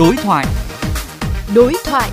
Đối thoại. Đối thoại.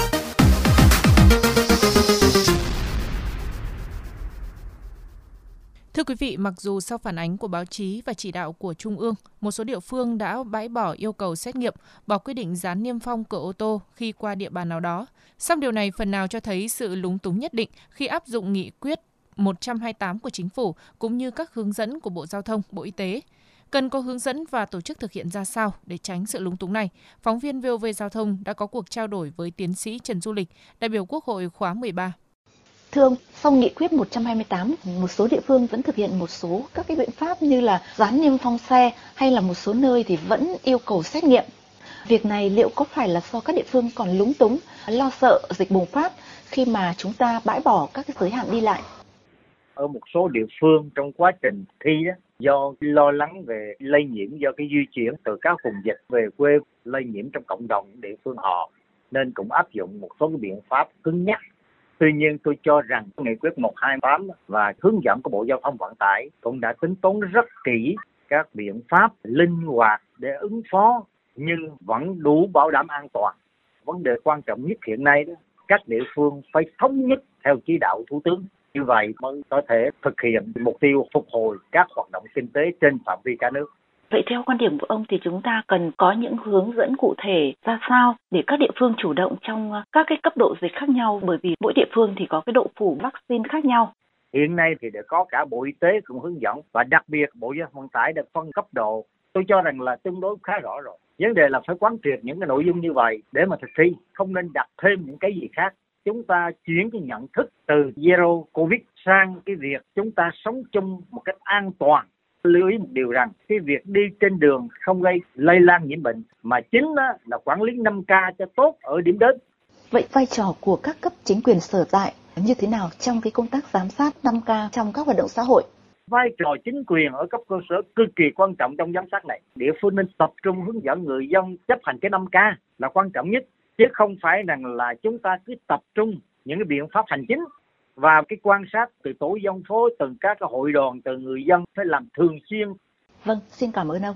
Thưa quý vị, mặc dù sau phản ánh của báo chí và chỉ đạo của Trung ương, một số địa phương đã bãi bỏ yêu cầu xét nghiệm, bỏ quyết định dán niêm phong cửa ô tô khi qua địa bàn nào đó. Song điều này phần nào cho thấy sự lúng túng nhất định khi áp dụng nghị quyết 128 của chính phủ cũng như các hướng dẫn của Bộ Giao thông, Bộ Y tế. Cần có hướng dẫn và tổ chức thực hiện ra sao để tránh sự lúng túng này? Phóng viên VOV Giao thông đã có cuộc trao đổi với tiến sĩ Trần Du Lịch, đại biểu Quốc hội khóa 13. Thưa ông, sau nghị quyết 128, một số địa phương vẫn thực hiện một số các cái biện pháp như là dán niêm phong xe hay là một số nơi thì vẫn yêu cầu xét nghiệm. Việc này liệu có phải là do các địa phương còn lúng túng, lo sợ dịch bùng phát khi mà chúng ta bãi bỏ các cái giới hạn đi lại? Ở một số địa phương trong quá trình thi đó, do lo lắng về lây nhiễm do cái di chuyển từ các vùng dịch về quê lây nhiễm trong cộng đồng địa phương họ nên cũng áp dụng một số cái biện pháp cứng nhắc Tuy nhiên tôi cho rằng nghị quyết 128 và hướng dẫn của Bộ Giao thông Vận tải cũng đã tính toán rất kỹ các biện pháp linh hoạt để ứng phó nhưng vẫn đủ bảo đảm an toàn. Vấn đề quan trọng nhất hiện nay đó, các địa phương phải thống nhất theo chỉ đạo Thủ tướng. Như vậy mới có thể thực hiện mục tiêu phục hồi các hoạt động kinh tế trên phạm vi cả nước. Vậy theo quan điểm của ông thì chúng ta cần có những hướng dẫn cụ thể ra sao để các địa phương chủ động trong các cái cấp độ dịch khác nhau bởi vì mỗi địa phương thì có cái độ phủ vaccine khác nhau. Hiện nay thì đã có cả Bộ Y tế cũng hướng dẫn và đặc biệt Bộ Giao thông Vận tải đã phân cấp độ. Tôi cho rằng là tương đối khá rõ rồi. Vấn đề là phải quán triệt những cái nội dung như vậy để mà thực thi, không nên đặt thêm những cái gì khác. Chúng ta chuyển cái nhận thức từ zero covid sang cái việc chúng ta sống chung một cách an toàn lưu ý một điều rằng cái việc đi trên đường không gây lây lan nhiễm bệnh mà chính là quản lý 5K cho tốt ở điểm đến. Vậy vai trò của các cấp chính quyền sở tại như thế nào trong cái công tác giám sát 5K trong các hoạt động xã hội? Vai trò chính quyền ở cấp cơ sở cực kỳ quan trọng trong giám sát này. Địa phương nên tập trung hướng dẫn người dân chấp hành cái 5K là quan trọng nhất chứ không phải rằng là chúng ta cứ tập trung những cái biện pháp hành chính và cái quan sát từ tổ dân phố, từng các cái hội đoàn từ người dân phải làm thường xuyên. Vâng xin cảm ơn ông.